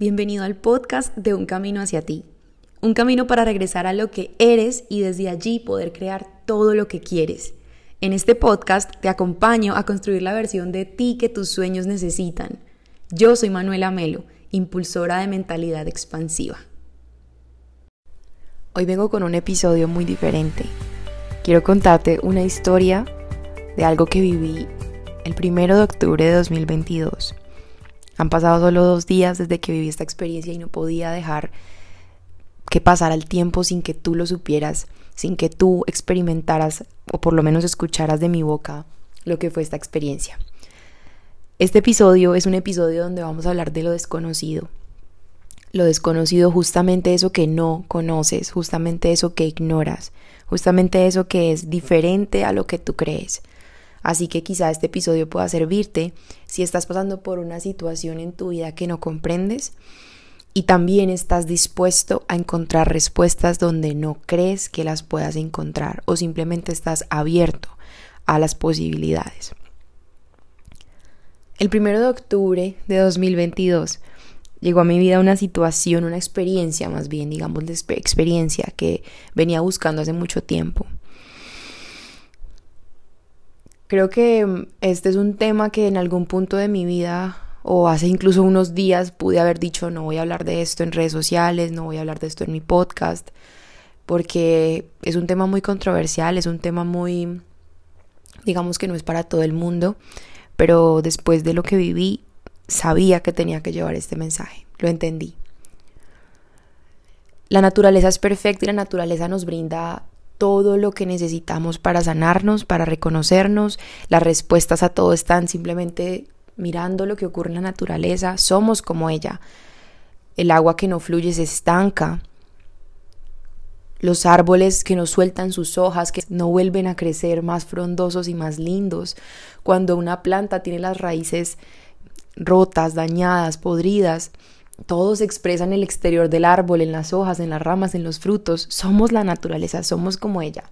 Bienvenido al podcast de Un Camino hacia ti. Un camino para regresar a lo que eres y desde allí poder crear todo lo que quieres. En este podcast te acompaño a construir la versión de ti que tus sueños necesitan. Yo soy Manuela Melo, impulsora de mentalidad expansiva. Hoy vengo con un episodio muy diferente. Quiero contarte una historia de algo que viví el primero de octubre de 2022. Han pasado solo dos días desde que viví esta experiencia y no podía dejar que pasara el tiempo sin que tú lo supieras, sin que tú experimentaras o por lo menos escucharas de mi boca lo que fue esta experiencia. Este episodio es un episodio donde vamos a hablar de lo desconocido. Lo desconocido, justamente eso que no conoces, justamente eso que ignoras, justamente eso que es diferente a lo que tú crees. Así que quizá este episodio pueda servirte si estás pasando por una situación en tu vida que no comprendes y también estás dispuesto a encontrar respuestas donde no crees que las puedas encontrar o simplemente estás abierto a las posibilidades. El primero de octubre de 2022 llegó a mi vida una situación, una experiencia más bien, digamos, de experiencia que venía buscando hace mucho tiempo. Creo que mm, este es un tema que en algún punto de mi vida o hace incluso unos días pude haber dicho no voy a hablar de esto en redes sociales, no voy a hablar de esto en mi podcast, porque es un tema muy controversial, es un tema muy, digamos que no es para todo el mundo, pero después de lo que viví, sabía que tenía que llevar este mensaje, lo entendí. La naturaleza es perfecta y la naturaleza nos brinda todo lo que necesitamos para sanarnos, para reconocernos. Las respuestas a todo están simplemente mirando lo que ocurre en la naturaleza. Somos como ella. El agua que no fluye se estanca. Los árboles que no sueltan sus hojas, que no vuelven a crecer más frondosos y más lindos. Cuando una planta tiene las raíces rotas, dañadas, podridas, todo se expresa en el exterior del árbol, en las hojas, en las ramas, en los frutos. Somos la naturaleza, somos como ella.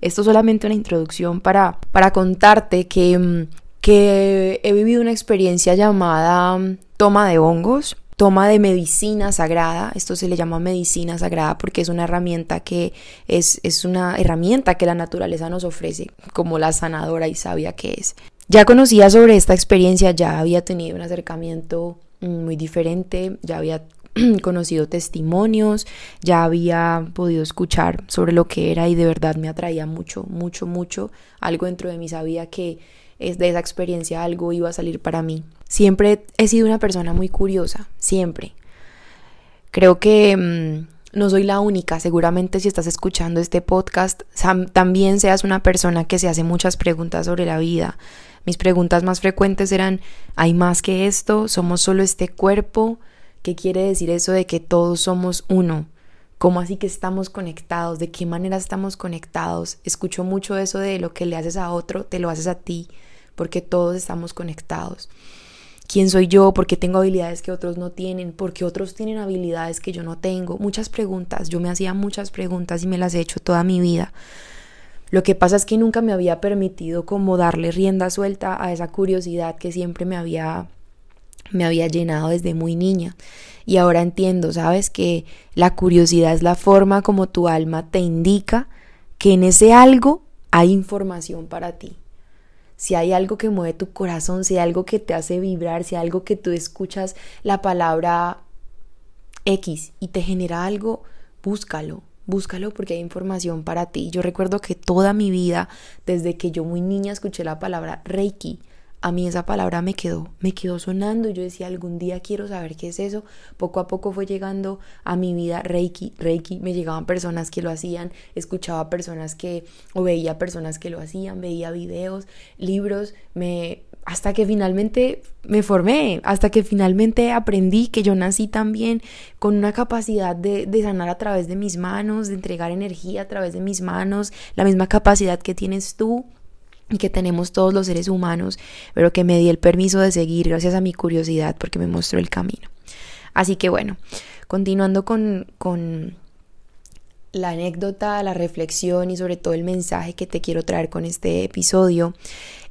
Esto es solamente una introducción para, para contarte que, mm, que he vivido una experiencia llamada mm, toma de hongos, toma de medicina sagrada. Esto se le llama medicina sagrada porque es una herramienta que es, es una herramienta que la naturaleza nos ofrece como la sanadora y sabia que es. Ya conocía sobre esta experiencia, ya había tenido un acercamiento muy diferente, ya había conocido testimonios, ya había podido escuchar sobre lo que era y de verdad me atraía mucho, mucho, mucho. Algo dentro de mí sabía que es de esa experiencia algo iba a salir para mí. Siempre he sido una persona muy curiosa, siempre. Creo que mm, no soy la única, seguramente si estás escuchando este podcast, también seas una persona que se hace muchas preguntas sobre la vida, mis preguntas más frecuentes eran, ¿hay más que esto? ¿Somos solo este cuerpo? ¿Qué quiere decir eso de que todos somos uno? ¿Cómo así que estamos conectados? ¿De qué manera estamos conectados? Escucho mucho eso de lo que le haces a otro, te lo haces a ti, porque todos estamos conectados. ¿Quién soy yo? ¿Por qué tengo habilidades que otros no tienen? ¿Por qué otros tienen habilidades que yo no tengo? Muchas preguntas. Yo me hacía muchas preguntas y me las he hecho toda mi vida. Lo que pasa es que nunca me había permitido como darle rienda suelta a esa curiosidad que siempre me había me había llenado desde muy niña. Y ahora entiendo, ¿sabes? Que la curiosidad es la forma como tu alma te indica que en ese algo hay información para ti. Si hay algo que mueve tu corazón, si hay algo que te hace vibrar, si hay algo que tú escuchas la palabra X y te genera algo, búscalo, búscalo porque hay información para ti. Yo recuerdo que toda mi vida, desde que yo muy niña escuché la palabra Reiki, a mí esa palabra me quedó, me quedó sonando. Yo decía, algún día quiero saber qué es eso. Poco a poco fue llegando a mi vida Reiki, Reiki. Me llegaban personas que lo hacían, escuchaba personas que, o veía personas que lo hacían, veía videos, libros, me, hasta que finalmente me formé, hasta que finalmente aprendí que yo nací también con una capacidad de, sanar a través de mis manos, de entregar energía a través de mis manos, la misma capacidad que tienes tú y que tenemos todos los seres humanos, pero que me di el permiso de seguir gracias a mi curiosidad porque me mostró el camino. Así que bueno, continuando con, con la anécdota, la reflexión y sobre todo el mensaje que te quiero traer con este episodio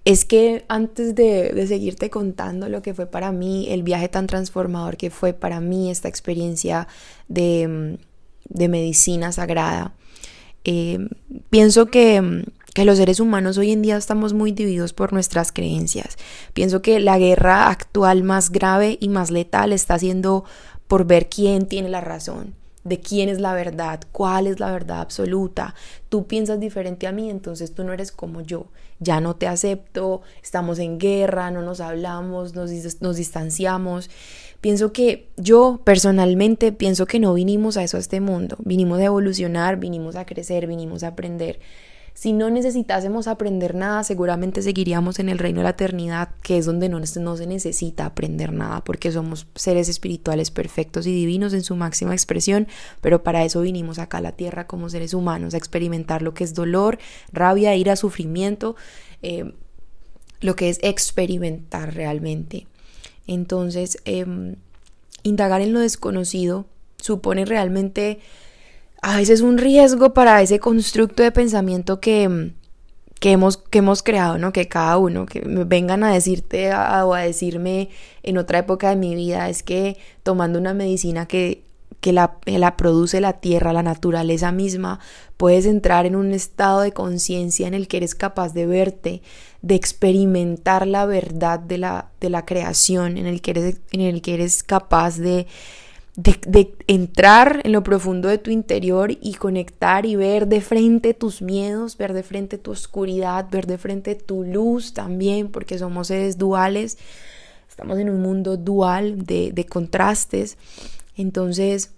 es que antes de, de, seguirte contando lo que fue para mí, el viaje tan transformador que fue para mí esta experiencia de, de medicina sagrada, eh, pienso que, que los seres humanos hoy en día estamos muy divididos por nuestras creencias. Pienso que la guerra actual más grave y más letal está siendo por ver quién tiene la razón de quién es la verdad, cuál es la verdad absoluta. Tú piensas diferente a mí, entonces tú no eres como yo. Ya no te acepto, estamos en guerra, no nos hablamos, nos, nos distanciamos. Pienso que yo personalmente pienso que no vinimos a eso, a este mundo. Vinimos a evolucionar, vinimos a crecer, vinimos a aprender. Si no necesitásemos aprender nada, seguramente seguiríamos en el reino de la eternidad, que es donde no, no se necesita aprender nada, porque somos seres espirituales perfectos y divinos en su máxima expresión, pero para eso vinimos acá a la tierra como seres humanos, a experimentar lo que es dolor, rabia, ira, sufrimiento, eh, lo que es experimentar realmente. Entonces, em, indagar en lo desconocido supone realmente a veces un riesgo para ese constructo de pensamiento que, que, hemos, que hemos creado, ¿no? Que cada uno, que me vengan a decirte o a decirme en otra época de mi vida, es que tomando una medicina que, que la, la produce la tierra, la naturaleza misma, puedes entrar en un estado de conciencia en el que eres capaz de verte, de experimentar la verdad de la, de la creación, en el que eres, en el que eres capaz de de, entrar en lo profundo de tu interior y conectar y ver de frente tus miedos, ver de frente tu oscuridad, ver de frente tu luz también, porque somos seres duales, estamos en un mundo dual de, de contrastes. Entonces,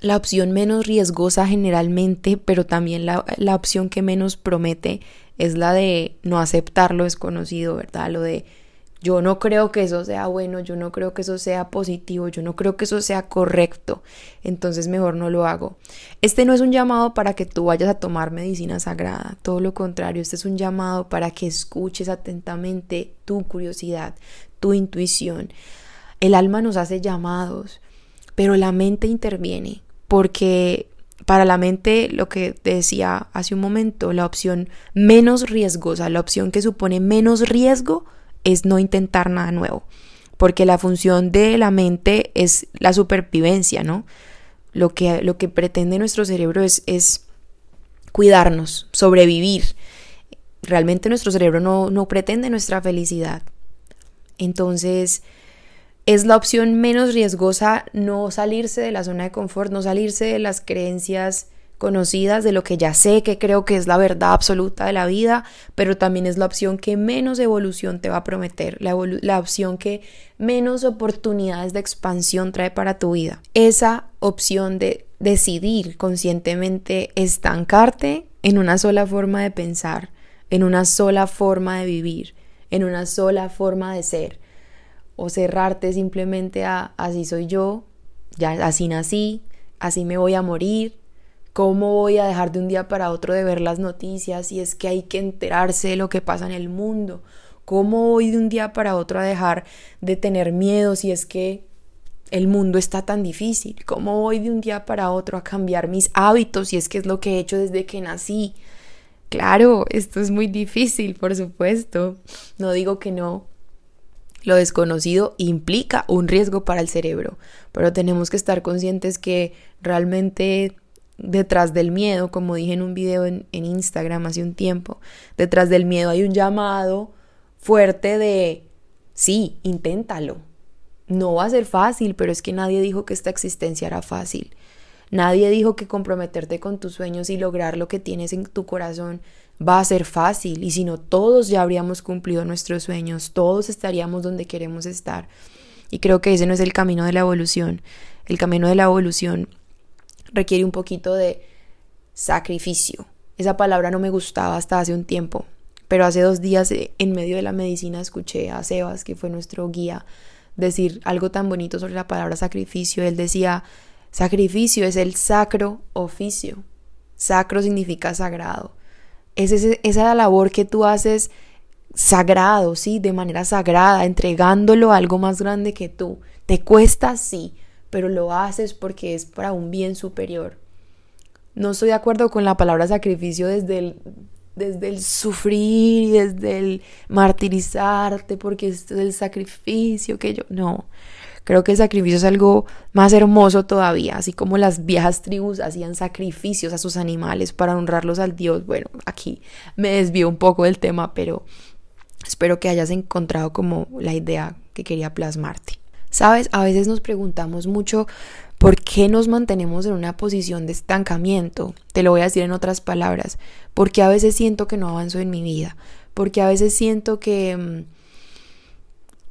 la opción menos riesgosa generalmente, pero también la, la opción que menos promete es la de no aceptar lo desconocido, ¿verdad? Lo de yo no creo que eso sea bueno, yo no creo que eso sea positivo, yo no creo que eso sea correcto, entonces mejor no lo hago. Este no es un llamado para que tú vayas a tomar medicina sagrada, todo lo contrario, este es un llamado para que escuches atentamente tu curiosidad, tu intuición. El alma nos hace llamados, pero la mente interviene, porque para la mente, lo que te decía hace un momento, la opción menos riesgosa, la opción que supone menos riesgo, es no intentar nada nuevo, porque la función de la mente es la supervivencia, ¿no? Lo que, lo que pretende nuestro cerebro es, es cuidarnos, sobrevivir. Realmente nuestro cerebro no, no pretende nuestra felicidad. Entonces, es la opción menos riesgosa no salirse de la zona de confort, no salirse de las creencias conocidas de lo que ya sé que creo que es la verdad absoluta de la vida, pero también es la opción que menos evolución te va a prometer, la, opción que menos oportunidades de expansión trae para tu vida. Esa opción de decidir conscientemente estancarte en una sola forma de pensar, en una sola forma de vivir, en una sola forma de ser, o cerrarte simplemente a así soy yo, ya así nací, así me voy a morir, ¿Cómo voy a dejar de un día para otro de ver las noticias si es que hay que enterarse de lo que pasa en el mundo? ¿Cómo voy de un día para otro a dejar de tener miedo si es que el mundo está tan difícil? ¿Cómo voy de un día para otro a cambiar mis hábitos si es que es lo que he hecho desde que nací? Claro, esto es muy difícil, por supuesto. No digo que no. Lo desconocido implica un riesgo para el cerebro, pero tenemos que estar conscientes que realmente detrás del miedo, como dije en un video en, Instagram hace un tiempo, detrás del miedo hay un llamado fuerte de, sí, inténtalo. No va a ser fácil, pero es que nadie dijo que esta existencia era fácil. Nadie dijo que comprometerte con tus sueños y lograr lo que tienes en tu corazón va a ser fácil. Y si no, todos ya habríamos cumplido nuestros sueños, todos estaríamos donde queremos estar. Y creo que ese no es el camino de la evolución. El camino de la evolución requiere un poquito de sacrificio. Esa palabra no me gustaba hasta hace un tiempo, pero hace dos días eh, en medio de la medicina escuché a Sebas, que fue nuestro guía, decir algo tan bonito sobre la palabra sacrificio. Él decía, sacrificio es el sacro oficio. Sacro significa sagrado. Es esa labor que tú haces sagrado, sí, de manera sagrada, entregándolo a algo más grande que tú. Te cuesta, sí, pero lo haces porque es para un bien superior. no estoy de acuerdo con la palabra sacrificio desde el, desde el sufrir y desde el martirizarte porque es el sacrificio que yo no. Creo que el sacrificio es algo más hermoso todavía así como las viejas tribus hacían sacrificios a sus animales para honrarlos al Dios. Bueno aquí me desvío un poco del tema pero espero que hayas encontrado como la idea que quería plasmarte sabes a veces nos preguntamos mucho ¿Por qué nos mantenemos en una posición de estancamiento? Te lo voy a decir en otras palabras. Porque a veces siento que no avanzo en mi vida. Porque a veces siento que, mm,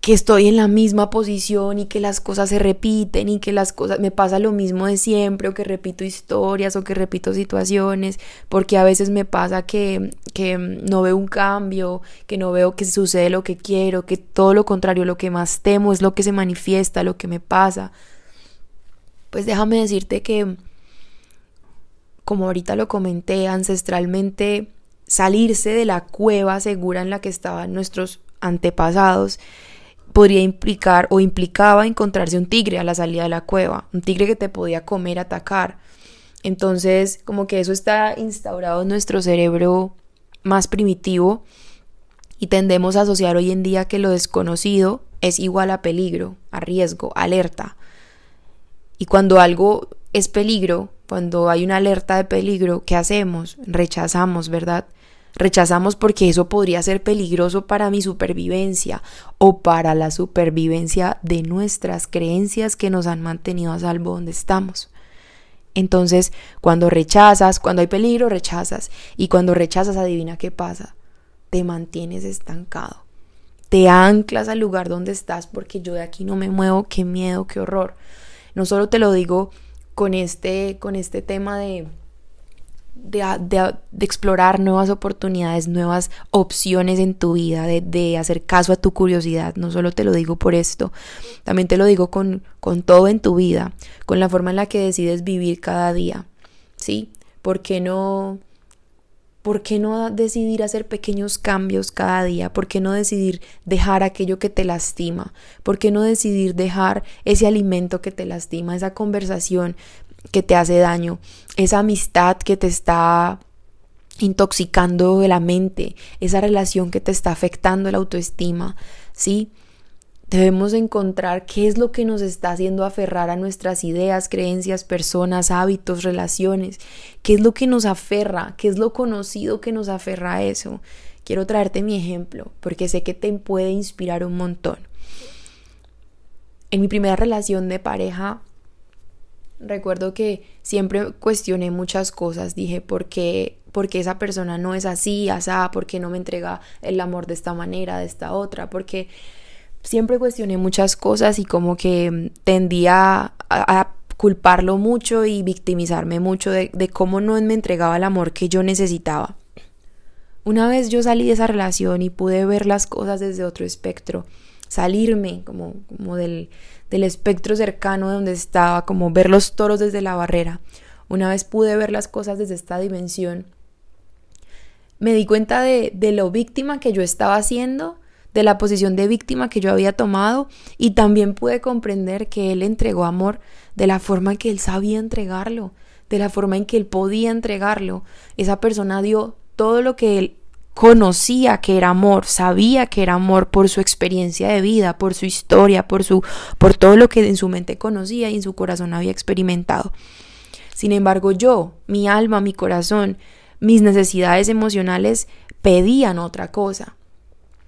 que estoy en la misma posición y que las cosas se repiten y que las cosas me pasa lo mismo de siempre o que repito historias o que repito situaciones. Porque a veces me pasa que, que no veo un cambio, que no veo que sucede lo que quiero, que todo lo contrario, lo que más temo es lo que se manifiesta, lo que me pasa pues déjame decirte que, como ahorita lo comenté, ancestralmente salirse de la cueva segura en la que estaban nuestros antepasados podría implicar o implicaba encontrarse un tigre a la salida de la cueva, un tigre que te podía comer, atacar. Entonces, como que eso está instaurado en nuestro cerebro más primitivo y tendemos a asociar hoy en día que lo desconocido es igual a peligro, a riesgo, alerta. Y cuando algo es peligro, cuando hay una alerta de peligro, ¿qué hacemos? Rechazamos, ¿verdad? Rechazamos porque eso podría ser peligroso para mi supervivencia o para la supervivencia de nuestras creencias que nos han mantenido a salvo donde estamos. Entonces, cuando rechazas, cuando hay peligro, rechazas. Y cuando rechazas, adivina qué pasa. Te mantienes estancado. Te anclas al lugar donde estás porque yo de aquí no me muevo, qué miedo, qué horror. No solo te lo digo con este, con este tema de, de, explorar nuevas oportunidades, nuevas opciones en tu vida, de, de, hacer caso a tu curiosidad. No solo te lo digo por esto, también te lo digo con, con todo en tu vida, con la forma en la que decides vivir cada día. ¿Sí? ¿Por qué no ¿Por qué no decidir hacer pequeños cambios cada día? ¿Por qué no decidir dejar aquello que te lastima? ¿Por qué no decidir dejar ese alimento que te lastima, esa conversación que te hace daño, esa amistad que te está intoxicando la mente, esa relación que te está afectando la autoestima? ¿Sí? Debemos encontrar qué es lo que nos está haciendo aferrar a nuestras ideas, creencias, personas, hábitos, relaciones, qué es lo que nos aferra, qué es lo conocido que nos aferra a eso. Quiero traerte mi ejemplo porque sé que te puede inspirar un montón. En mi primera relación de pareja, recuerdo que siempre cuestioné muchas cosas. Dije, ¿por qué, porque esa persona no es así, asá? ¿Por qué no me entrega el amor de esta manera, de esta otra? Porque siempre cuestioné muchas cosas y como que tendía a, culparlo mucho y victimizarme mucho de, de, cómo no me entregaba el amor que yo necesitaba. Una vez yo salí de esa relación y pude ver las cosas desde otro espectro, salirme como, como del, del espectro cercano de donde estaba, como ver los toros desde la barrera. Una vez pude ver las cosas desde esta dimensión, me di cuenta de, de lo víctima que yo estaba haciendo de la posición de víctima que yo había tomado y también pude comprender que él entregó amor de la forma en que él sabía entregarlo, de la forma en que él podía entregarlo. Esa persona dio todo lo que él conocía que era amor, sabía que era amor por su experiencia de vida, por su historia, por su por todo lo que en su mente conocía y en su corazón había experimentado. Sin embargo, yo, mi alma, mi corazón, mis necesidades emocionales pedían otra cosa.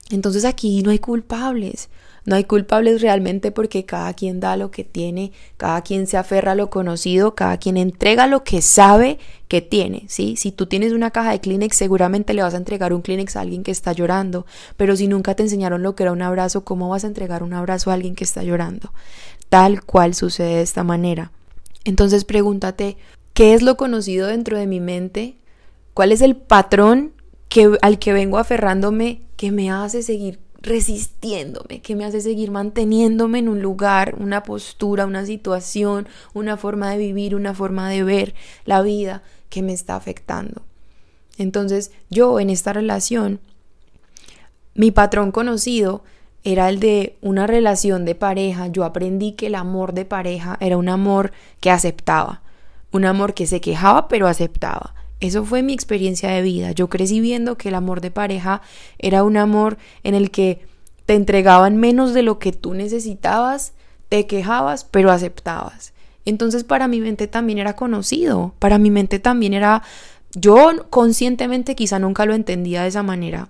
Entonces aquí no hay culpables, no hay culpables realmente porque cada quien da lo que tiene, cada quien se aferra a lo conocido, cada quien entrega lo que sabe que tiene, ¿sí? Si tú tienes una caja de Kleenex, seguramente le vas a entregar un Kleenex a alguien que está llorando, pero si nunca te enseñaron lo que era un abrazo, ¿cómo vas a entregar un abrazo a alguien que está llorando? Tal cual sucede de esta manera. Entonces pregúntate, ¿qué es lo conocido dentro de mi mente? ¿Cuál es el patrón que, al que vengo aferrándome que me hace seguir resistiéndome, que me hace seguir manteniéndome en un lugar, una postura, una situación, una forma de vivir, una forma de ver la vida que me está afectando. Entonces yo en esta relación, mi patrón conocido era el de una relación de pareja. Yo aprendí que el amor de pareja era un amor que aceptaba, un amor que se quejaba pero aceptaba. Eso fue mi experiencia de vida. Yo crecí viendo que el amor de pareja era un amor en el que te entregaban menos de lo que tú necesitabas, te quejabas, pero aceptabas. Entonces para mi mente también era conocido, para mi mente también era, yo conscientemente quizá nunca lo entendía de esa manera,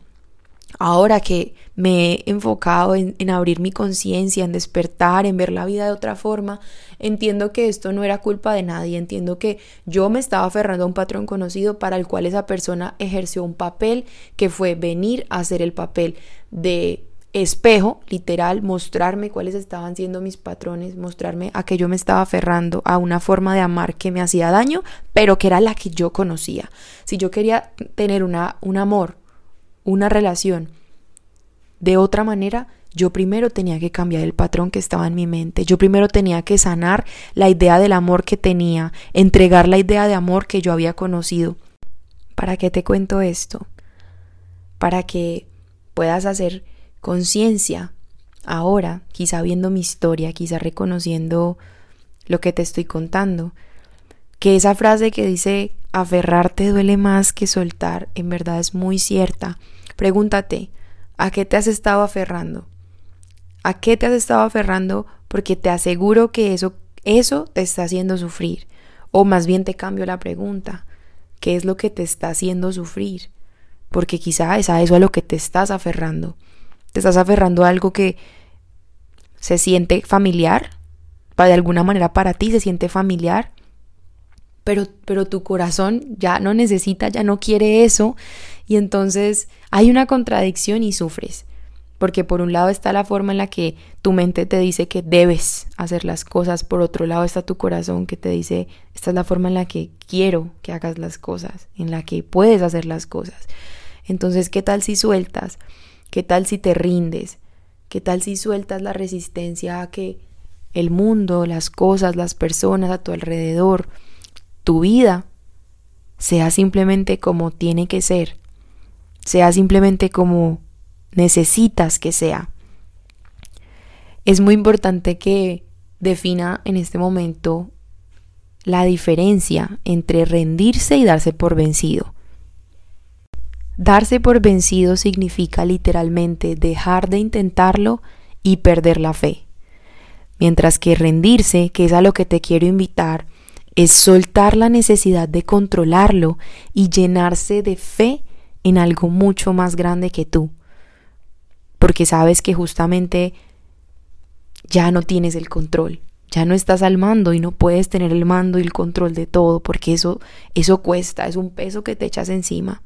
ahora que me he enfocado en, abrir mi conciencia, en despertar, en ver la vida de otra forma, entiendo que esto no era culpa de nadie, entiendo que yo me estaba aferrando a un patrón conocido para el cual esa persona ejerció un papel que fue venir a hacer el papel de espejo, literal, mostrarme cuáles estaban siendo mis patrones, mostrarme a que yo me estaba aferrando a una forma de amar que me hacía daño, pero que era la que yo conocía. Si yo quería tener una, un amor, una relación de otra manera, yo primero tenía que cambiar el patrón que estaba en mi mente, yo primero tenía que sanar la idea del amor que tenía, entregar la idea de amor que yo había conocido. ¿Para qué te cuento esto? Para que puedas hacer conciencia ahora, quizá viendo mi historia, quizá reconociendo lo que te estoy contando, que esa frase que dice aferrarte duele más que soltar, en verdad es muy cierta Pregúntate, ¿a qué te has estado aferrando? ¿A qué te has estado aferrando? Porque te aseguro que eso, eso te está haciendo sufrir. O más bien te cambio la pregunta, ¿qué es lo que te está haciendo sufrir? Porque quizá es a eso a lo que te estás aferrando. Te estás aferrando a algo que se siente familiar, de alguna manera para ti se siente familiar, pero, pero tu corazón ya no necesita, ya no quiere eso y entonces hay una contradicción y sufres. Porque por un lado está la forma en la que tu mente te dice que debes hacer las cosas, por otro lado está tu corazón que te dice, esta es la forma en la que quiero que hagas las cosas, en la que puedes hacer las cosas. Entonces, ¿qué tal si sueltas? ¿Qué tal si te rindes? ¿Qué tal si sueltas la resistencia a que el mundo, las cosas, las personas a tu alrededor, tu vida, sea simplemente como tiene que ser? Sea simplemente como necesitas que sea. Es muy importante que defina en este momento la diferencia entre rendirse y darse por vencido. Darse por vencido significa literalmente dejar de intentarlo y perder la fe. Mientras que rendirse, que es a lo que te quiero invitar, es soltar la necesidad de controlarlo y llenarse de fe en algo mucho más grande que tú. Porque sabes que justamente ya no tienes el control, ya no estás al mando y no puedes tener el mando y el control de todo, porque eso eso cuesta, es un peso que te echas encima.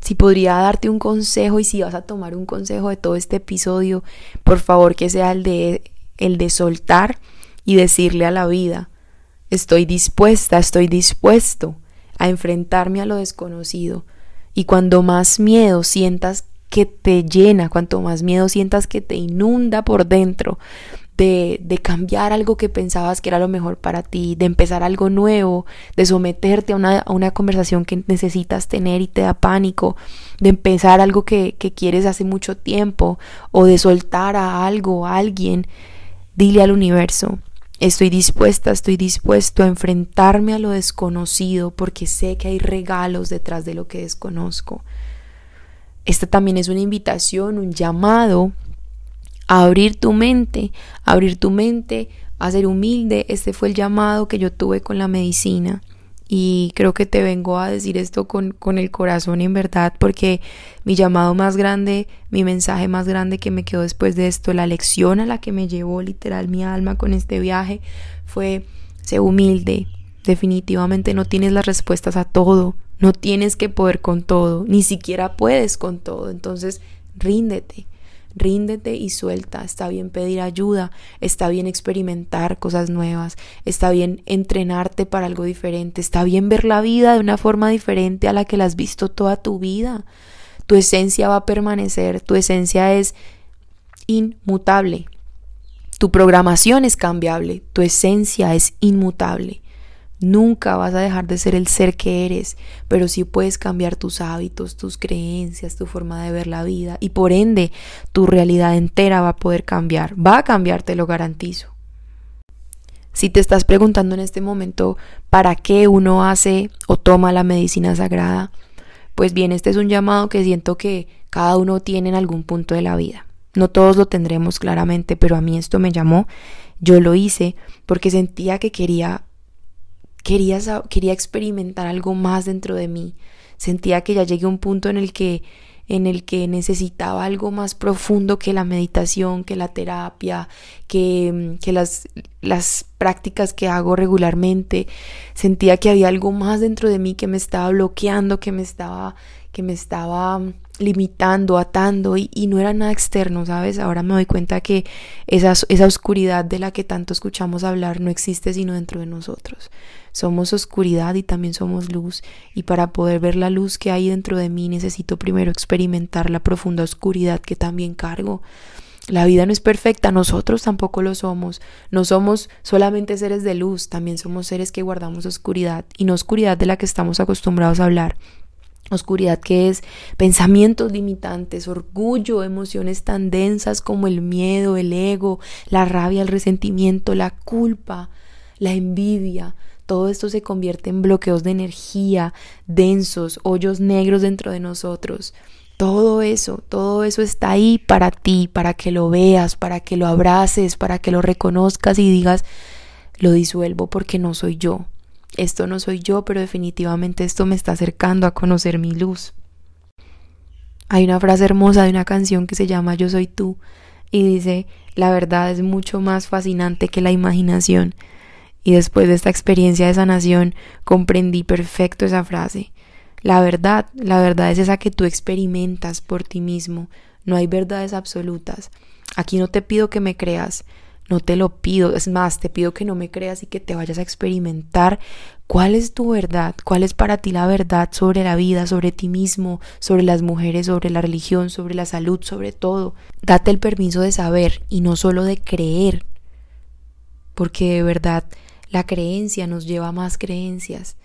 Si podría darte un consejo y si vas a tomar un consejo de todo este episodio, por favor que sea el de el de soltar y decirle a la vida, estoy dispuesta, estoy dispuesto a enfrentarme a lo desconocido. Y cuando más miedo sientas que te llena, cuanto más miedo sientas que te inunda por dentro, de, de, cambiar algo que pensabas que era lo mejor para ti, de empezar algo nuevo, de someterte a una, a una conversación que necesitas tener y te da pánico, de empezar algo que, que quieres hace mucho tiempo, o de soltar a algo, a alguien, dile al universo, Estoy dispuesta, estoy dispuesto a enfrentarme a lo desconocido porque sé que hay regalos detrás de lo que desconozco. Esta también es una invitación, un llamado a abrir tu mente, a abrir tu mente, a ser humilde. Este fue el llamado que yo tuve con la medicina. Y creo que te vengo a decir esto con, con el corazón en verdad, porque mi llamado más grande, mi mensaje más grande que me quedó después de esto, la lección a la que me llevó literal mi alma con este viaje, fue, sé humilde, definitivamente no tienes las respuestas a todo, no tienes que poder con todo, ni siquiera puedes con todo, entonces ríndete ríndete y suelta. Está bien pedir ayuda, está bien experimentar cosas nuevas, está bien entrenarte para algo diferente, está bien ver la vida de una forma diferente a la que la has visto toda tu vida. Tu esencia va a permanecer, tu esencia es inmutable. Tu programación es cambiable, tu esencia es inmutable. Nunca vas a dejar de ser el ser que eres, pero sí puedes cambiar tus hábitos, tus creencias, tu forma de ver la vida y por ende tu realidad entera va a poder cambiar. Va a cambiar, te lo garantizo. Si te estás preguntando en este momento para qué uno hace o toma la medicina sagrada, pues bien, este es un llamado que siento que cada uno tiene en algún punto de la vida. No todos lo tendremos claramente, pero a mí esto me llamó. Yo lo hice porque sentía que quería quería quería experimentar algo más dentro de mí. Sentía que ya llegué a un punto en el que en el que necesitaba algo más profundo que la meditación, que la terapia, que, que las, las prácticas que hago regularmente. Sentía que había algo más dentro de mí que me estaba bloqueando, que me estaba, que me estaba limitando, atando y, no era nada externo, ¿sabes? Ahora me doy cuenta que esa, esa oscuridad de la que tanto escuchamos hablar no existe sino dentro de nosotros. Somos oscuridad y también somos luz y para poder ver la luz que hay dentro de mí necesito primero experimentar la profunda oscuridad que también cargo. La vida no es perfecta, nosotros tampoco lo somos. No somos solamente seres de luz, también somos seres que guardamos oscuridad y no oscuridad de la que estamos acostumbrados a hablar, Oscuridad que es pensamientos limitantes, orgullo, emociones tan densas como el miedo, el ego, la rabia, el resentimiento, la culpa, la envidia. Todo esto se convierte en bloqueos de energía, densos, hoyos negros dentro de nosotros. Todo eso, todo eso está ahí para ti, para que lo veas, para que lo abraces, para que lo reconozcas y digas, lo disuelvo porque no soy yo, esto no soy yo, pero definitivamente esto me está acercando a conocer mi luz. Hay una frase hermosa de una canción que se llama Yo soy tú y dice, la verdad es mucho más fascinante que la imaginación. Y después de esta experiencia de sanación comprendí perfecto esa frase. La verdad, la verdad es esa que tú experimentas por ti mismo. No hay verdades absolutas. Aquí no te pido que me creas, no te lo pido, es más, te pido que no me creas y que te vayas a experimentar cuál es tu verdad, cuál es para ti la verdad sobre la vida, sobre ti mismo, sobre las mujeres, sobre la religión, sobre la salud, sobre todo. Date el permiso de saber y no solo de creer, porque de verdad la creencia nos lleva a más creencias,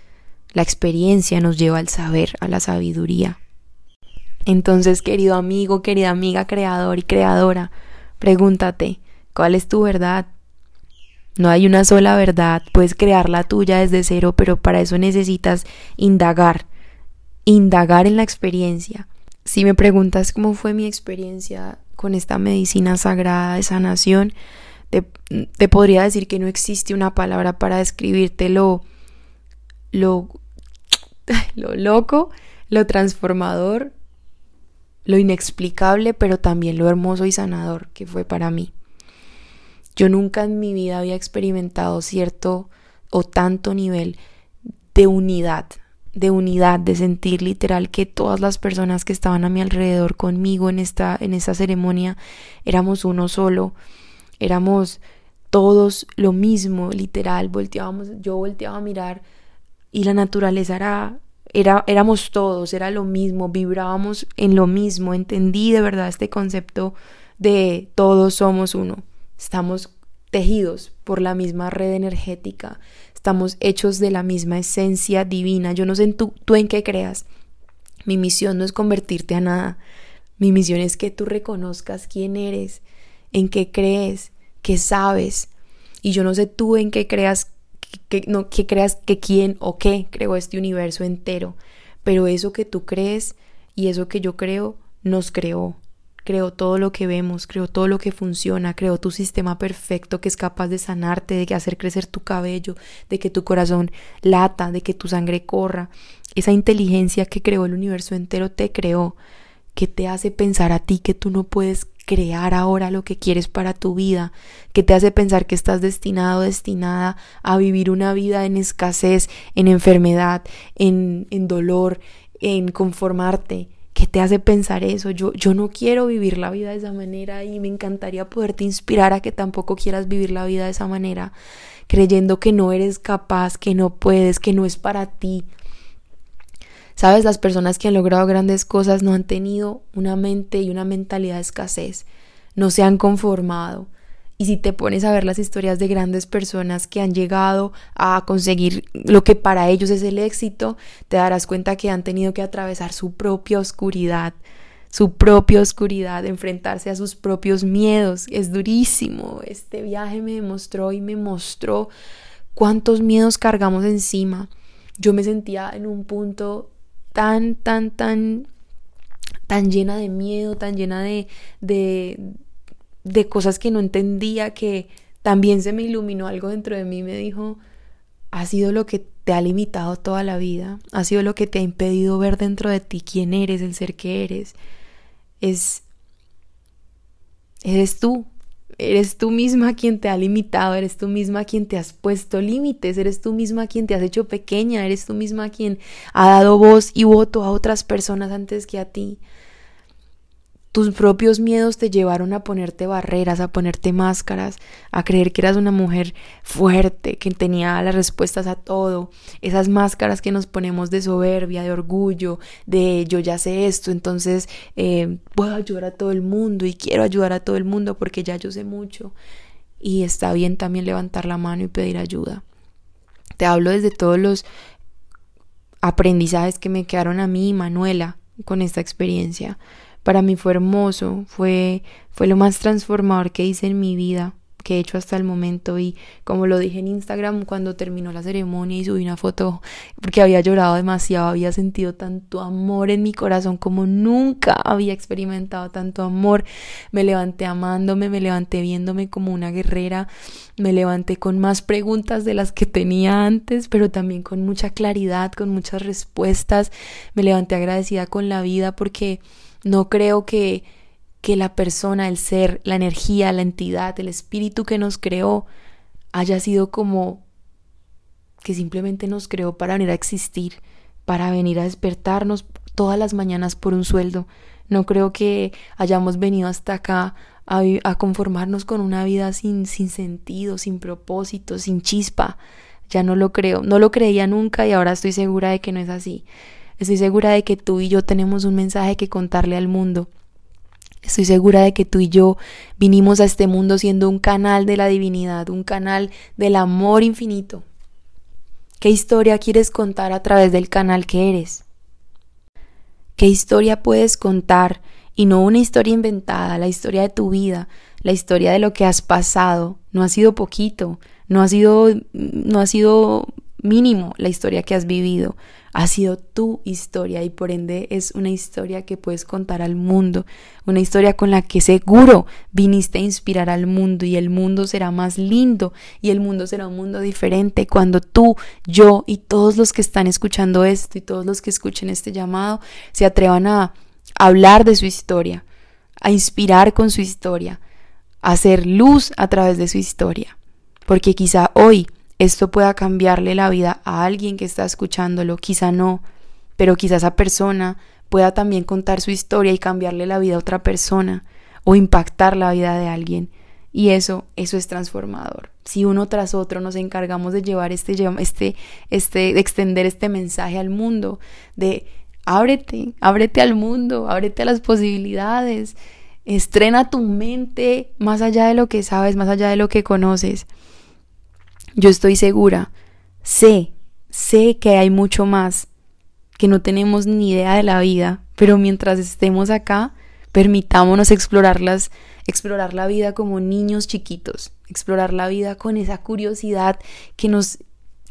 la experiencia nos lleva al saber, a la sabiduría. Entonces, querido amigo, querida amiga, creador y creadora, pregúntate, ¿Cuál es tu verdad? No hay una sola verdad, puedes crear la tuya desde cero, pero para eso necesitas indagar, indagar en la experiencia. Si me preguntas cómo fue mi experiencia con esta medicina sagrada de sanación, te, te podría decir que no existe una palabra para describirte lo, lo, lo loco, lo transformador, lo inexplicable, pero también lo hermoso y sanador que fue para mí. Yo nunca en mi vida había experimentado cierto o tanto nivel de unidad, de unidad, de sentir literal que todas las personas que estaban a mi alrededor conmigo en esta, en esta ceremonia éramos uno solo, éramos todos lo mismo, literal, volteábamos, yo volteaba a mirar y la naturaleza era, era, éramos todos, era lo mismo, vibrábamos en lo mismo, entendí de verdad este concepto de todos somos uno. Estamos tejidos por la misma red energética, estamos hechos de la misma esencia divina. Yo no sé tú, tú en qué creas. Mi misión no es convertirte a nada. Mi misión es que tú reconozcas quién eres, en qué crees, qué sabes. Y yo no sé tú en qué creas, que, no, creas que quién o qué creó este universo entero. Pero eso que tú crees y eso que yo creo nos creó creó todo lo que vemos, creó todo lo que funciona, creó tu sistema perfecto que es capaz de sanarte, de hacer crecer tu cabello, de que tu corazón lata, de que tu sangre corra. Esa inteligencia que creó el universo entero te creó, que te hace pensar a ti que tú no puedes crear ahora lo que quieres para tu vida, que te hace pensar que estás destinado, destinada a vivir una vida en escasez, en enfermedad, en, en dolor, en conformarte, ¿Qué te hace pensar eso? Yo, yo no quiero vivir la vida de esa manera y me encantaría poderte inspirar a que tampoco quieras vivir la vida de esa manera, creyendo que no eres capaz, que no puedes, que no es para ti. Sabes, las personas que han logrado grandes cosas no han tenido una mente y una mentalidad de escasez, no se han conformado, y si te pones a ver las historias de grandes personas que han llegado a conseguir lo que para ellos es el éxito, te darás cuenta que han tenido que atravesar su propia oscuridad, su propia oscuridad, enfrentarse a sus propios miedos. Es durísimo. Este viaje me demostró y me mostró cuántos miedos cargamos encima. Yo me sentía en un punto tan, tan, tan, tan llena de miedo, tan llena de, de, de cosas que no entendía, que también se me iluminó algo dentro de mí me dijo, ha sido lo que te ha limitado toda la vida, ha sido lo que te ha impedido ver dentro de ti quién eres, el ser que eres. Es eres tú, eres tú misma quien te ha limitado, eres tú misma quien te has puesto límites, eres tú misma quien te has hecho pequeña, eres tú misma quien ha dado voz y voto a otras personas antes que a ti. Tus propios miedos te llevaron a ponerte barreras, a ponerte máscaras, a creer que eras una mujer fuerte, que tenía las respuestas a todo. Esas máscaras que nos ponemos de soberbia, de orgullo, de yo ya sé esto, entonces eh, puedo ayudar a todo el mundo y quiero ayudar a todo el mundo porque ya yo sé mucho. Y está bien también levantar la mano y pedir ayuda. Te hablo desde todos los aprendizajes que me quedaron a mí, Manuela, con esta experiencia para mí fue hermoso, fue, fue lo más transformador que hice en mi vida, que he hecho hasta el momento y como lo dije en Instagram cuando terminó la ceremonia y subí una foto porque había llorado demasiado, había sentido tanto amor en mi corazón como nunca había experimentado tanto amor. Me levanté amándome, me levanté viéndome como una guerrera, me levanté con más preguntas de las que tenía antes, pero también con mucha claridad, con muchas respuestas. Me levanté agradecida con la vida porque no creo que, que la persona, el ser, la energía, la entidad, el espíritu que nos creó haya sido como que simplemente nos creó para venir a existir, para venir a despertarnos todas las mañanas por un sueldo. No creo que hayamos venido hasta acá a, a, conformarnos con una vida sin, sin sentido, sin propósito, sin chispa. Ya no lo creo, no lo creía nunca y ahora estoy segura de que no es así. Estoy segura de que tú y yo tenemos un mensaje que contarle al mundo. Estoy segura de que tú y yo vinimos a este mundo siendo un canal de la divinidad, un canal del amor infinito. ¿Qué historia quieres contar a través del canal que eres? ¿Qué historia puedes contar y no una historia inventada, la historia de tu vida, la historia de lo que has pasado? No ha sido poquito, no ha sido no ha sido mínimo la historia que has vivido ha sido tu historia y por ende es una historia que puedes contar al mundo, una historia con la que seguro viniste a inspirar al mundo y el mundo será más lindo y el mundo será un mundo diferente cuando tú, yo y todos los que están escuchando esto y todos los que escuchen este llamado se atrevan a hablar de su historia, a inspirar con su historia, a hacer luz a través de su historia, porque quizá hoy esto pueda cambiarle la vida a alguien que está escuchándolo, quizá no, pero quizá esa persona pueda también contar su historia y cambiarle la vida a otra persona o impactar la vida de alguien. Y eso, eso es transformador. Si uno tras otro nos encargamos de llevar este, este, este, de extender este mensaje al mundo, de ábrete, ábrete al mundo, ábrete a las posibilidades, estrena tu mente más allá de lo que sabes, más allá de lo que conoces. Yo estoy segura, sé, sé que hay mucho más, que no tenemos ni idea de la vida, pero mientras estemos acá, permitámonos explorarlas, explorar la vida como niños chiquitos, explorar la vida con esa curiosidad que nos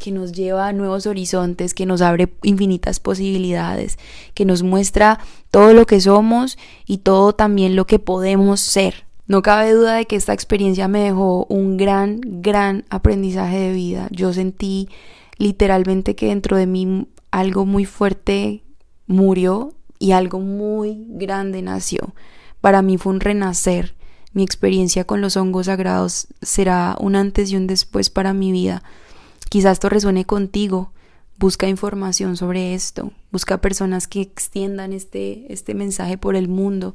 que nos lleva a nuevos horizontes, que nos abre infinitas posibilidades, que nos muestra todo lo que somos y todo también lo que podemos ser. No cabe duda de que esta experiencia me dejó un gran, gran aprendizaje de vida. Yo sentí literalmente que dentro de mí algo muy fuerte murió y algo muy grande nació. Para mí fue un renacer. Mi experiencia con los hongos sagrados será un antes y un después para mi vida. Quizás esto resuene contigo. Busca información sobre esto. Busca personas que extiendan este, este mensaje por el mundo.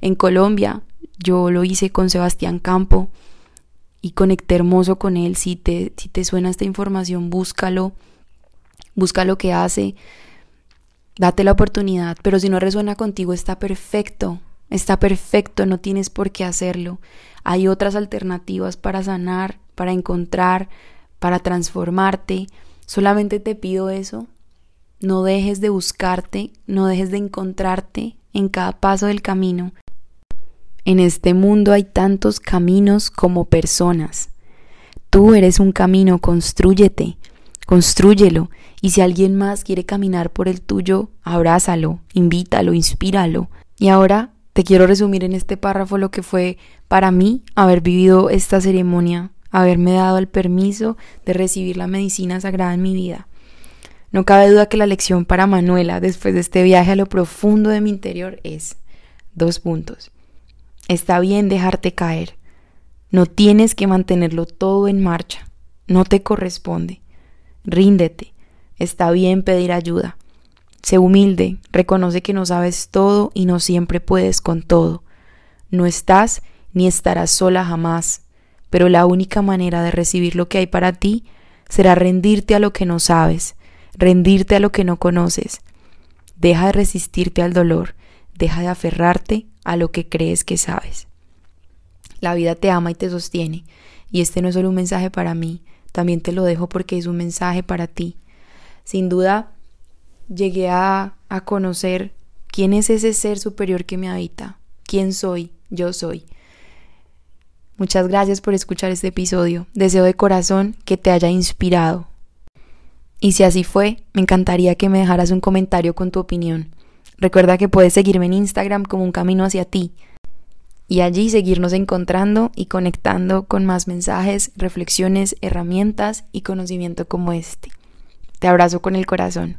En Colombia yo lo hice con Sebastián Campo y conecté hermoso con él. Si te, si te suena esta información, búscalo, busca lo que hace, date la oportunidad, pero si no resuena contigo, está perfecto, está perfecto, no tienes por qué hacerlo. Hay otras alternativas para sanar, para encontrar, para transformarte. Solamente te pido eso. No dejes de buscarte, no dejes de encontrarte, en cada paso del camino. En este mundo hay tantos caminos como personas. Tú eres un camino, construyete, construyelo, y si alguien más quiere caminar por el tuyo, abrázalo, invítalo, inspíralo. Y ahora te quiero resumir en este párrafo lo que fue para mí haber vivido esta ceremonia, haberme dado el permiso de recibir la medicina sagrada en mi vida. No cabe duda que la lección para Manuela después de este viaje a lo profundo de mi interior es dos puntos. Está bien dejarte caer. No tienes que mantenerlo todo en marcha. No te corresponde. Ríndete. Está bien pedir ayuda. Sé humilde, reconoce que no sabes todo y no siempre puedes con todo. No estás ni estarás sola jamás, pero la única manera de recibir lo que hay para ti será rendirte a lo que no sabes, rendirte a lo que no conoces. Deja de resistirte al dolor, deja de aferrarte a lo que crees que sabes. La vida te ama y te sostiene. Y este no es solo un mensaje para mí, también te lo dejo porque es un mensaje para ti. Sin duda, llegué a, a conocer quién es ese ser superior que me habita, quién soy, yo soy. Muchas gracias por escuchar este episodio. Deseo de corazón que te haya inspirado. Y si así fue, me encantaría que me dejaras un comentario con tu opinión. Recuerda que puedes seguirme en Instagram como un camino hacia ti y allí seguirnos encontrando y conectando con más mensajes, reflexiones, herramientas y conocimiento como este. Te abrazo con el corazón.